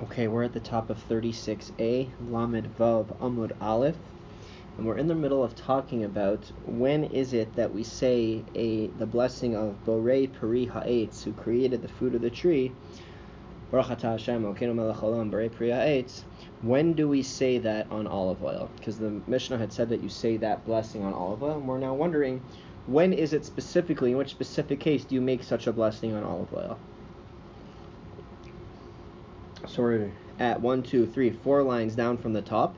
Okay, we're at the top of 36a, Lamed Vav Amud Aleph, and we're in the middle of talking about when is it that we say a the blessing of Borei Peri Ha'etz, who created the fruit of the tree. Baruch Hashem, Borei Peri Ha'etz. When do we say that on olive oil? Because the Mishnah had said that you say that blessing on olive oil, and we're now wondering when is it specifically, in which specific case do you make such a blessing on olive oil? So we're at one, two, three, four lines down from the top.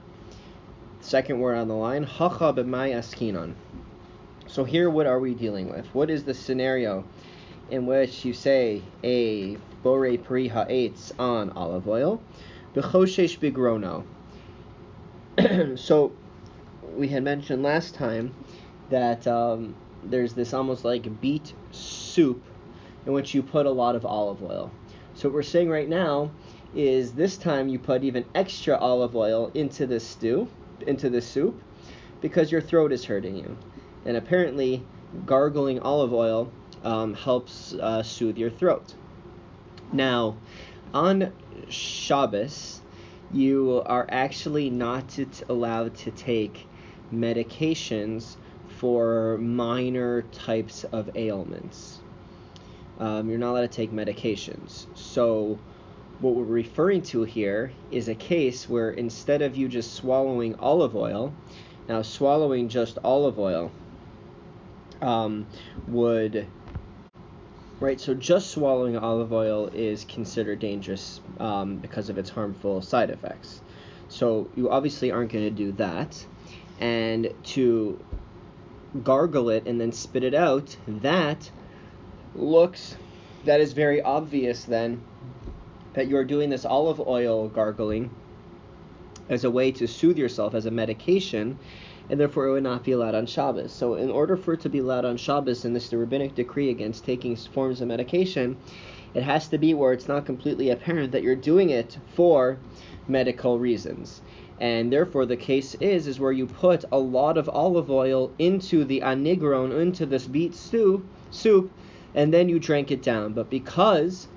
Second word on the line, hacha b'may askinon. So here, what are we dealing with? What is the scenario in which you say a bore pri ha'etz on olive oil, b'choshesh bigrono? so we had mentioned last time that um, there's this almost like beet soup in which you put a lot of olive oil. So what we're saying right now is this time you put even extra olive oil into the stew, into the soup, because your throat is hurting you. And apparently, gargling olive oil um, helps uh, soothe your throat. Now, on Shabbos, you are actually not t- allowed to take medications for minor types of ailments. Um, you're not allowed to take medications. So, what we're referring to here is a case where instead of you just swallowing olive oil, now swallowing just olive oil um, would right so just swallowing olive oil is considered dangerous um, because of its harmful side effects. So you obviously aren't going to do that. And to gargle it and then spit it out that looks that is very obvious then that you are doing this olive oil gargling as a way to soothe yourself as a medication, and therefore it would not be allowed on Shabbos. So, in order for it to be allowed on Shabbos in this the rabbinic decree against taking forms of medication, it has to be where it's not completely apparent that you're doing it for medical reasons. And therefore, the case is is where you put a lot of olive oil into the anigron, into this beet stew, soup, and then you drank it down. But because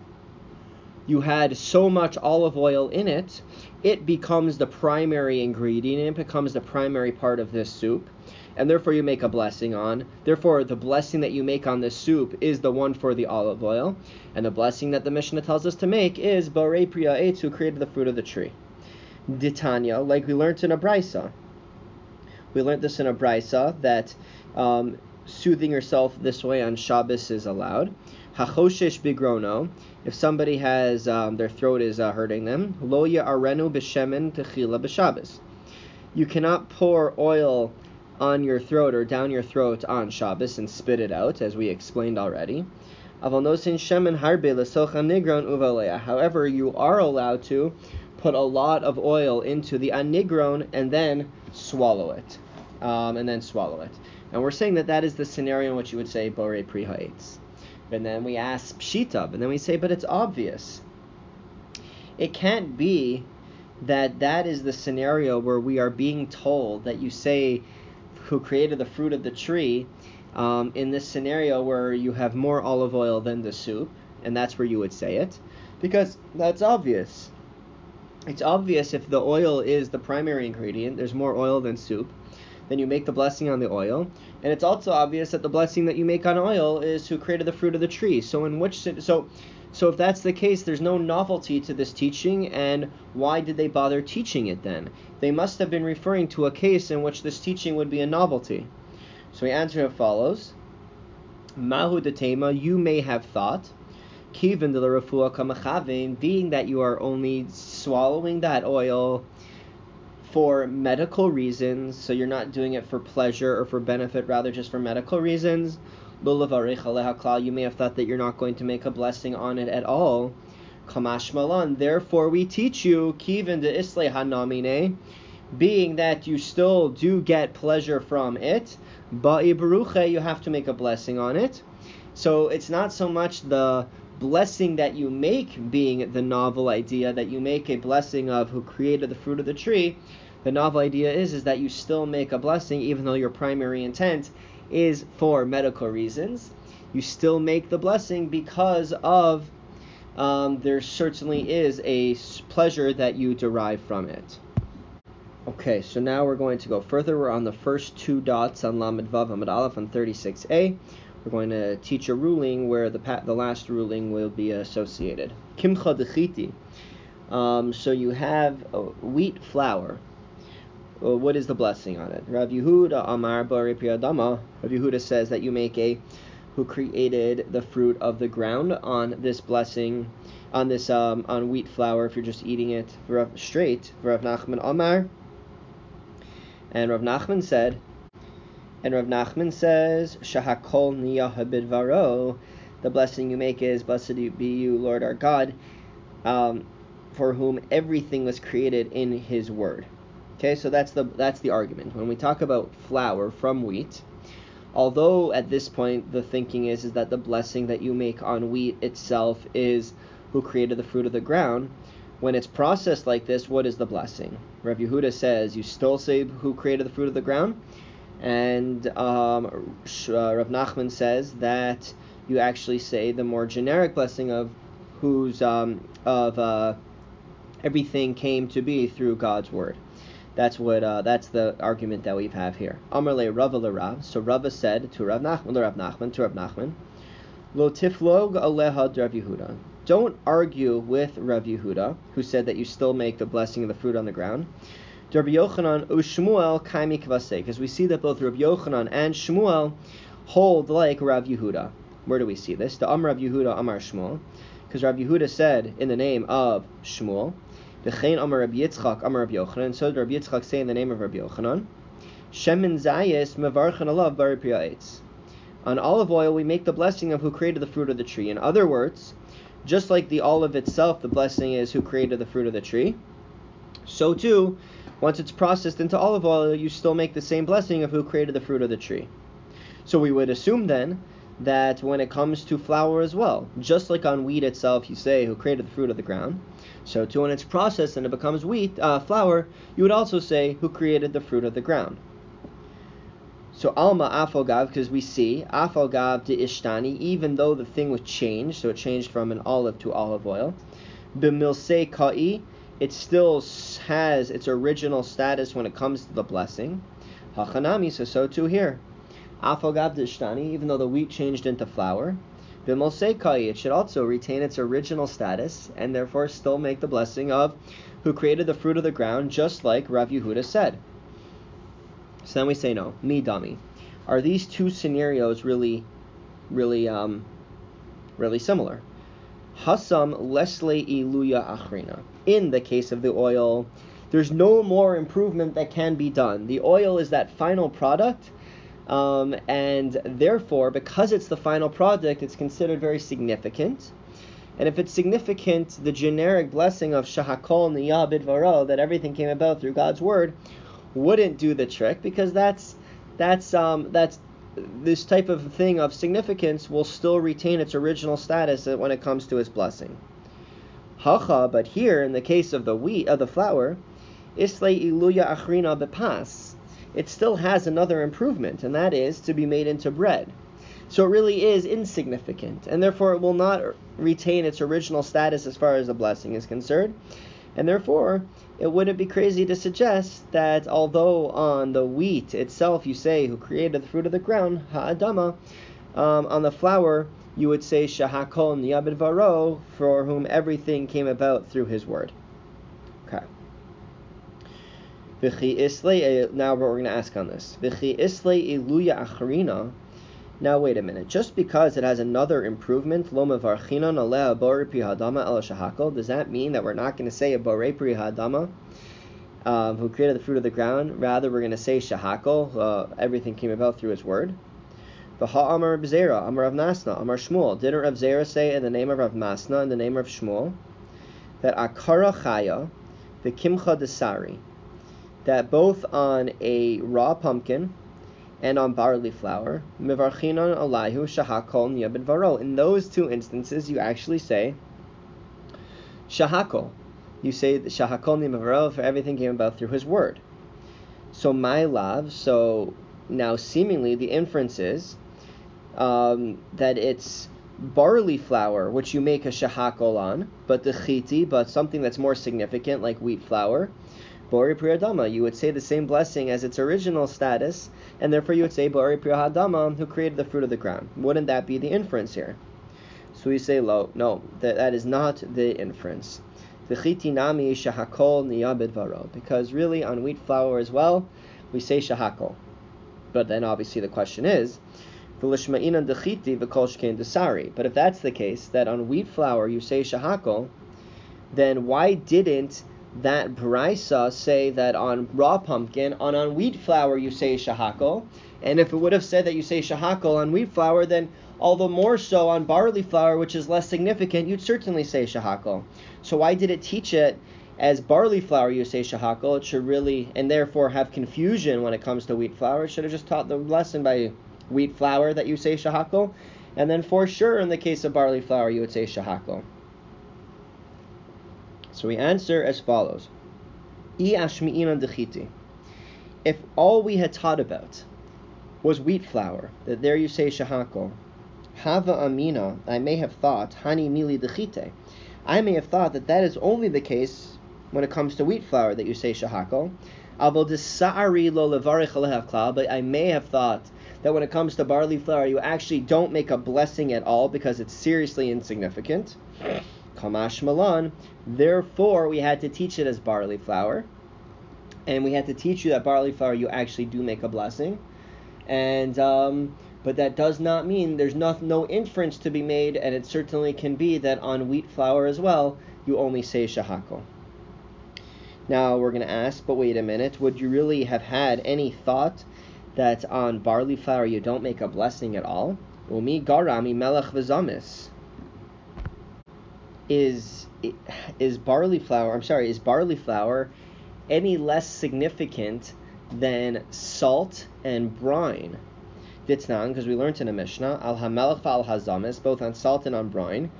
you had so much olive oil in it, it becomes the primary ingredient, it becomes the primary part of this soup, and therefore you make a blessing on. Therefore, the blessing that you make on this soup is the one for the olive oil, and the blessing that the Mishnah tells us to make is Borei Priya Eitz, who created the fruit of the tree. Ditanya, like we learned in a brisa. We learned this in a brisa that um, soothing yourself this way on Shabbos is allowed. Hachoshesh bigrono, if somebody has um, their throat is uh, hurting them, lo arenu b'shemen techila b'Shabbos. You cannot pour oil on your throat or down your throat on Shabbos and spit it out, as we explained already. However, you are allowed to put a lot of oil into the anigron and then swallow it, um, and then swallow it. And we're saying that that is the scenario in which you would say bore pri ha'etz. And then we ask pshita, and then we say, but it's obvious. It can't be that that is the scenario where we are being told that you say who created the fruit of the tree um, in this scenario where you have more olive oil than the soup, and that's where you would say it, because that's obvious. It's obvious if the oil is the primary ingredient, there's more oil than soup, then you make the blessing on the oil. And it's also obvious that the blessing that you make on oil is who created the fruit of the tree. So in which so so if that's the case, there's no novelty to this teaching, and why did they bother teaching it then? They must have been referring to a case in which this teaching would be a novelty. So we answer as follows. Mahu detema, you may have thought, Kivin de la being that you are only swallowing that oil for medical reasons, so you're not doing it for pleasure or for benefit, rather just for medical reasons. You may have thought that you're not going to make a blessing on it at all. Kamash malan. Therefore, we teach you kivin de isle hanamine, being that you still do get pleasure from it, but you have to make a blessing on it. So it's not so much the blessing that you make being the novel idea that you make a blessing of who created the fruit of the tree the novel idea is is that you still make a blessing even though your primary intent is for medical reasons. You still make the blessing because of um, there certainly is a pleasure that you derive from it. Okay, so now we're going to go further. We're on the first two dots on Lamed Vav Amid Aleph on 36a. We're going to teach a ruling where the the last ruling will be associated. Kimcha dechiti. Um, so you have wheat flour. Well, what is the blessing on it? Rav Yehuda Amar Bari Rav Yehuda says that you make a who created the fruit of the ground on this blessing, on this um, on wheat flour if you're just eating it straight. Rav Nachman Amar. And Rav Nachman said, and Rav Nachman says, Shahakol niyah the blessing you make is, Blessed be you, Lord our God, um, for whom everything was created in His word. Okay, so that's the that's the argument. When we talk about flour from wheat, although at this point the thinking is is that the blessing that you make on wheat itself is who created the fruit of the ground. When it's processed like this, what is the blessing? Rav Yehuda says you still say who created the fruit of the ground, and um, uh, Rav Nachman says that you actually say the more generic blessing of whose um, of uh, everything came to be through God's word. That's what uh, that's the argument that we have here. Amarle Rava Rav. So Rava said to Rav Nachman, Rav Nachman, to Rav Nachman, Lo tiflog aleha Rav Yehuda. Don't argue with Rav Yehuda, who said that you still make the blessing of the fruit on the ground. Yochanan u'Shmuel kaimi kvase, because we see that both Rabbi Yochanan and Shmuel hold like Rav Yehuda. Where do we see this? The Amar Rav Yehuda Amar Shmuel, because Rav Yehuda said in the name of Shmuel, V'chein Amar Rabbi Yitzchak Amar Rabbi Yochanan. So did Rabbi Yitzchak say in the name of Rabbi Yochanan. Shemin Zayis Mevarchan Alav Bari Eitz. On olive oil we make the blessing of who created the fruit of the tree. In other words, just like the olive itself, the blessing is who created the fruit of the tree. So too, once it's processed into olive oil, you still make the same blessing of who created the fruit of the tree. So we would assume then that when it comes to flour as well, just like on wheat itself, you say who created the fruit of the ground. So too, when it's processed and it becomes wheat, uh, flour, you would also say who created the fruit of the ground. So alma afogav, because we see afogav de ishtani, even though the thing was changed, so it changed from an olive to olive oil. Bimilse ka'i, it still has its original status when it comes to the blessing. Hachanami, so so too here. Afogav de ishtani, even though the wheat changed into flour. Bimoseikai, it should also retain its original status and therefore still make the blessing of who created the fruit of the ground, just like Rav Yehuda said. So then we say no, me dummy. Are these two scenarios really, really, um, really similar? Hasam lesle iluya achrina. In the case of the oil, there's no more improvement that can be done. The oil is that final product um, and therefore, because it's the final product, it's considered very significant. And if it's significant, the generic blessing of Shahakol Niyah Bidvaro, that everything came about through God's word, wouldn't do the trick because that's that's um, that's this type of thing of significance will still retain its original status when it comes to its blessing. Hacha, but here in the case of the wheat of the flour, Islay Iluya Achrina Bepas it still has another improvement, and that is to be made into bread. So it really is insignificant, and therefore it will not retain its original status as far as the blessing is concerned. And therefore, it wouldn't be crazy to suggest that although on the wheat itself you say who created the fruit of the ground, ha'adama, um, on the flour you would say shahakol niyabid varo, for whom everything came about through his word. Okay. Eh, now we're going to ask on this. Now wait a minute. Just because it has another improvement, does that mean that we're not going to say a bore pri hadama, um, who created the fruit of the ground? Rather, we're going to say shahakol. Uh, everything came about through his word. V'ha amar Zera, amar Rav Masna, amar Shmuel. Didn't Rav Zera say in the name of Rav Masna, in the name of Shmuel, that akara chaya, the kimcha desari, that both on a raw pumpkin and on barley flour, mivarchinon alayhu shahakol niyabid varo. In those two instances, you actually say shahakol. You say shahakol niyabid for everything came about through his word. So my love. So now seemingly the inference is um, that it's barley flour, which you make a shahakol on, but the chiti, but something that's more significant, like wheat flour, bori priyadama, you would say the same blessing as its original status, and therefore you would say bori priyadama, who created the fruit of the ground. Wouldn't that be the inference here? So we say lo, no, that, that is not the inference. The nami shahakol niyabed varo, because really on wheat flour as well, we say shahakol. But then obviously the question is, but if that's the case, that on wheat flour you say shahakol, then why didn't that brisa say that on raw pumpkin, on on wheat flour you say shahakol? And if it would have said that you say shahakol on wheat flour, then all the more so on barley flour, which is less significant, you'd certainly say shahakol. So why did it teach it as barley flour you say shahakol? It should really, and therefore have confusion when it comes to wheat flour. It should have just taught the lesson by wheat flour that you say shahakol, and then for sure in the case of barley flour you would say shahakol. So we answer as follows: If all we had taught about was wheat flour, that there you say shahako, hava amina, I may have thought hani mili dechite. I may have thought that that is only the case when it comes to wheat flour that you say shahakol. But I may have thought that when it comes to barley flour, you actually don't make a blessing at all because it's seriously insignificant. Kamash Malan. Therefore, we had to teach it as barley flour. And we had to teach you that barley flour, you actually do make a blessing. And, um, but that does not mean there's no, no inference to be made, and it certainly can be that on wheat flour as well, you only say shahako. Now we're going to ask, but wait a minute, would you really have had any thought that on barley flour you don't make a blessing at all. Umi garami melech v'zamis. Is is barley flour? I'm sorry. Is barley flour any less significant than salt and brine? Ditznan, because we learned in a Mishnah, al hamelech al hazamis, both on salt and on brine.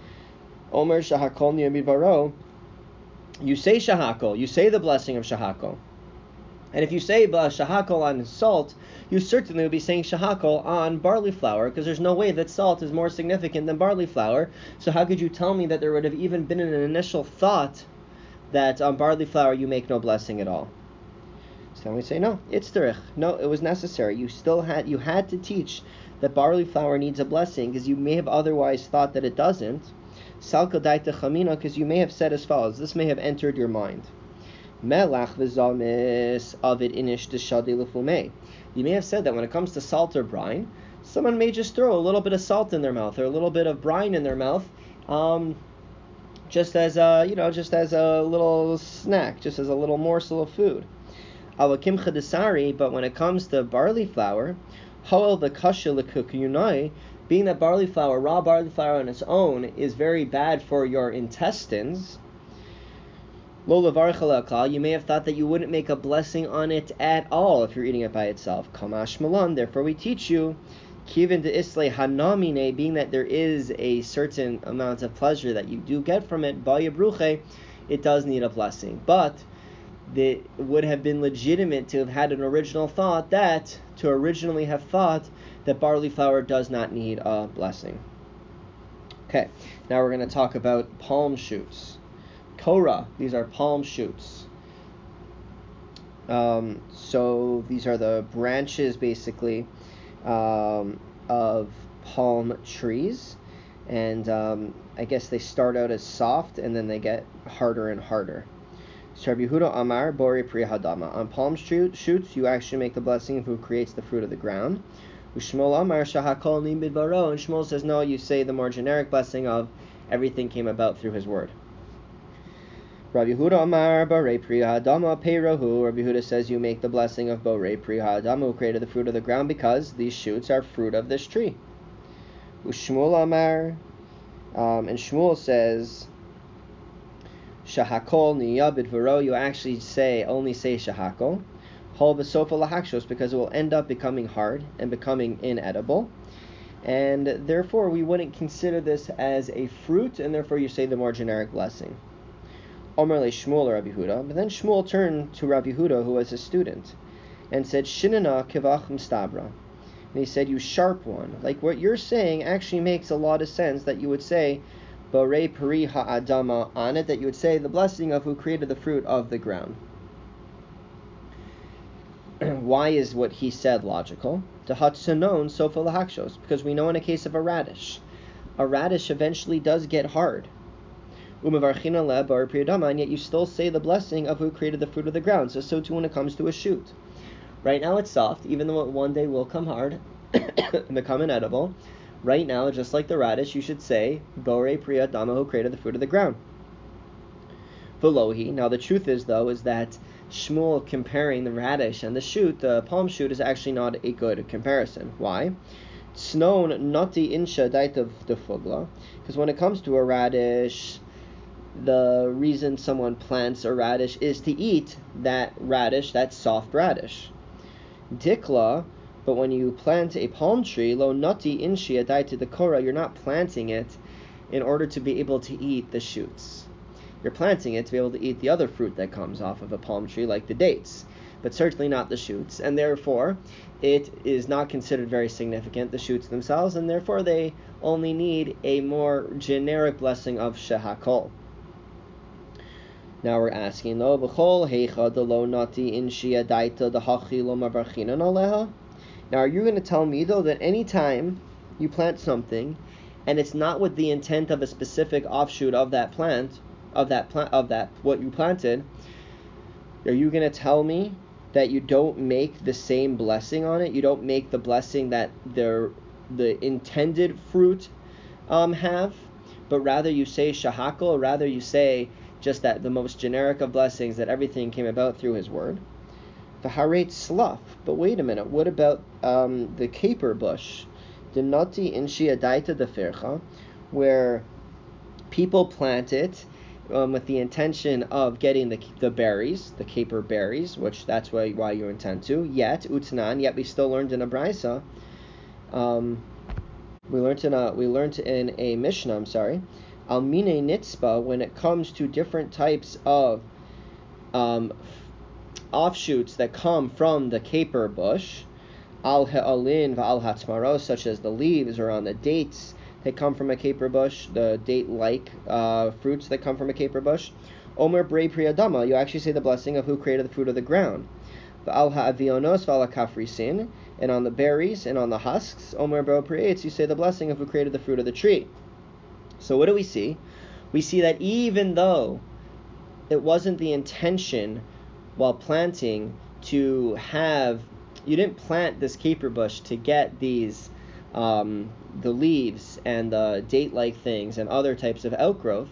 Omer shahakol You say shahakol. You say the blessing of shahakol. And if you say shahakol on salt, you certainly would be saying shahakol on barley flour, because there's no way that salt is more significant than barley flour. So how could you tell me that there would have even been an initial thought that on barley flour you make no blessing at all? So then we say no, it's derech. No, it was necessary. You still had you had to teach that barley flour needs a blessing because you may have otherwise thought that it doesn't. Salka daita chamina, because you may have said as follows. This may have entered your mind. Melach v'zamis avid inish deshadi lefume. You may have said that when it comes to salt or brine, someone may just throw a little bit of salt in their mouth or a little bit of brine in their mouth, um, just as a you know, just as a little snack, just as a little morsel of food. But when it comes to barley flour, hoel the kasha being that barley flour, raw barley flour on its own, is very bad for your intestines you may have thought that you wouldn't make a blessing on it at all if you're eating it by itself. Kamash malan, therefore we teach you, kivin de isle hanamine, being that there is a certain amount of pleasure that you do get from it, bruche, it does need a blessing. But it would have been legitimate to have had an original thought that, to originally have thought that barley flour does not need a blessing. Okay, now we're going to talk about palm shoots. Torah. These are palm shoots. Um, so these are the branches, basically, um, of palm trees, and um, I guess they start out as soft and then they get harder and harder. Rabbi Amar Bori Prihadama. On palm shoot, shoots, you actually make the blessing of who creates the fruit of the ground. Ushmol Amar Shahakol Nimid And Shmuel says, no, you say the more generic blessing of everything came about through his word. Rabbi Yehuda Amar Barei Priya Adama Peirahu. Rabbi Yehuda says you make the blessing of Borei Priya Adama who created the fruit of the ground because these shoots are fruit of this tree. Ushmuel Amar, um, and Shmuel says Shahakol Niyabid Vero. You actually say only say Shahakol. Hol Besofa Lahakshos because it will end up becoming hard and becoming inedible. And therefore, we wouldn't consider this as a fruit, and therefore, you say the more generic blessing. Omer le Shmuel Rabbi Huda. But then Shmuel turned to Rabbi Huda, who was his student, and said, Shinana kivach mstabra. And he said, You sharp one. Like what you're saying actually makes a lot of sense that you would say, Bore Peri Ha'adama on it, that you would say the blessing of who created the fruit of the ground. Why is what he said logical? Sofa Lahakshos, because we know in a case of a radish, a radish eventually does get hard. And yet you still say the blessing of who created the fruit of the ground. So so too when it comes to a shoot. Right now it's soft, even though it one day will come hard and become inedible. Right now, just like the radish, you should say, Bore Priya Dama, who created the fruit of the ground. Velohi. Now, the truth is, though, is that Shmuel comparing the radish and the shoot, the palm shoot, is actually not a good comparison. Why? Snown noti insha de fugla. Because when it comes to a radish, the reason someone plants a radish is to eat that radish, that soft radish. Dikla, but when you plant a palm tree, lo nati inshi to the kora, you're not planting it in order to be able to eat the shoots. You're planting it to be able to eat the other fruit that comes off of a palm tree, like the dates, but certainly not the shoots, and therefore it is not considered very significant, the shoots themselves, and therefore they only need a more generic blessing of shehakol. Now we're asking lo b'chol nati in shia daita mavarchinan aleha. Now are you going to tell me though that any time you plant something and it's not with the intent of a specific offshoot of that plant of that plant of that what you planted, are you going to tell me that you don't make the same blessing on it? You don't make the blessing that the the intended fruit um, have, but rather you say shahakal, rather you say just that the most generic of blessings that everything came about through his word. The haret slough. But wait a minute, what about um, the caper bush? The nati in daita de fircha, where people plant it um, with the intention of getting the, the berries, the caper berries, which that's why, why you intend to. Yet, utnan, yet we still learned in a brisa, um, we learned in a we learned in a Mishnah. I'm sorry, Almine Nitzba, when it comes to different types of um, offshoots that come from the caper bush, al ha'alin va'al hatzmaros, such as the leaves or on the dates that come from a caper bush, the date-like uh, fruits that come from a caper bush. Omer brei priyadama, you actually say the blessing of who created the fruit of the ground. Va'al ha'avionos va'al kafrisin, and on the berries and on the husks, Omer bro you say the blessing of who created the fruit of the tree. So what do we see? We see that even though it wasn't the intention while planting to have you didn't plant this caper bush to get these um, the leaves and the date-like things and other types of outgrowth,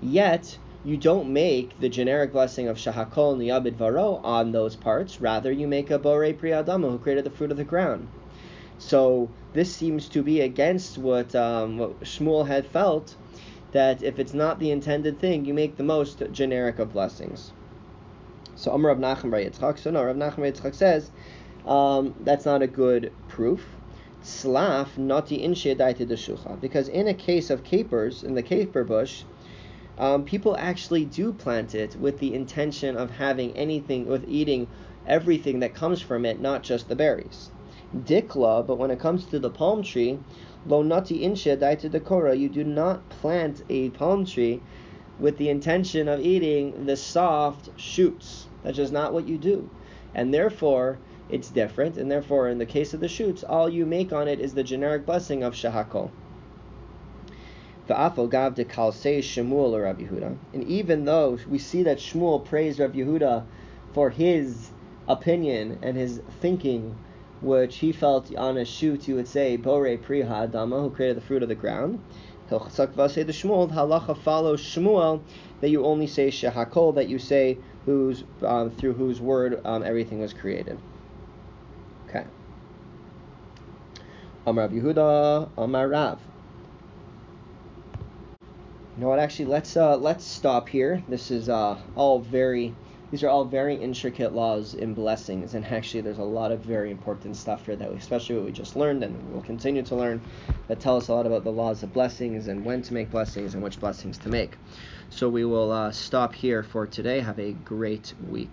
yet you don't make the generic blessing of Shahakol Niyabid Varo on those parts. Rather, you make a Bore Priyadama who created the fruit of the ground. So this seems to be against what, um, what Shmuel had felt that if it's not the intended thing, you make the most generic of blessings. So Amr Rav Nachum Bar Yitzchak. So no, Rav Yitzchak says um, that's not a good proof. Slaf nati inshedaita deshucha. Because in a case of capers, in the caper bush, um, people actually do plant it with the intention of having anything, with eating everything that comes from it, not just the berries dikla, but when it comes to the palm tree, lo nati insha daita dekora, you do not plant a palm tree with the intention of eating the soft shoots. That's just not what you do. And therefore, it's different, and therefore, in the case of the shoots, all you make on it is the generic blessing of shahakol. gav de kalsei Shmuel or Rabbi Yehuda. And even though we see that Shmuel praised Rabbi Yehuda for his opinion and his thinking which he felt on a shoot, you would say, Bore Priha Adama, who created the fruit of the ground. Hilchak say the Shmuel, halacha follows Shmuel, that you only say Shehakol, that you say whose um, through whose word um, everything was created. Okay. Amar Yehuda, Amar Rav. You know what? Actually, let's uh, let's stop here. This is uh, all very these are all very intricate laws in blessings, and actually, there's a lot of very important stuff here that, we, especially what we just learned and we'll continue to learn, that tell us a lot about the laws of blessings and when to make blessings and which blessings to make. So we will uh, stop here for today. Have a great week.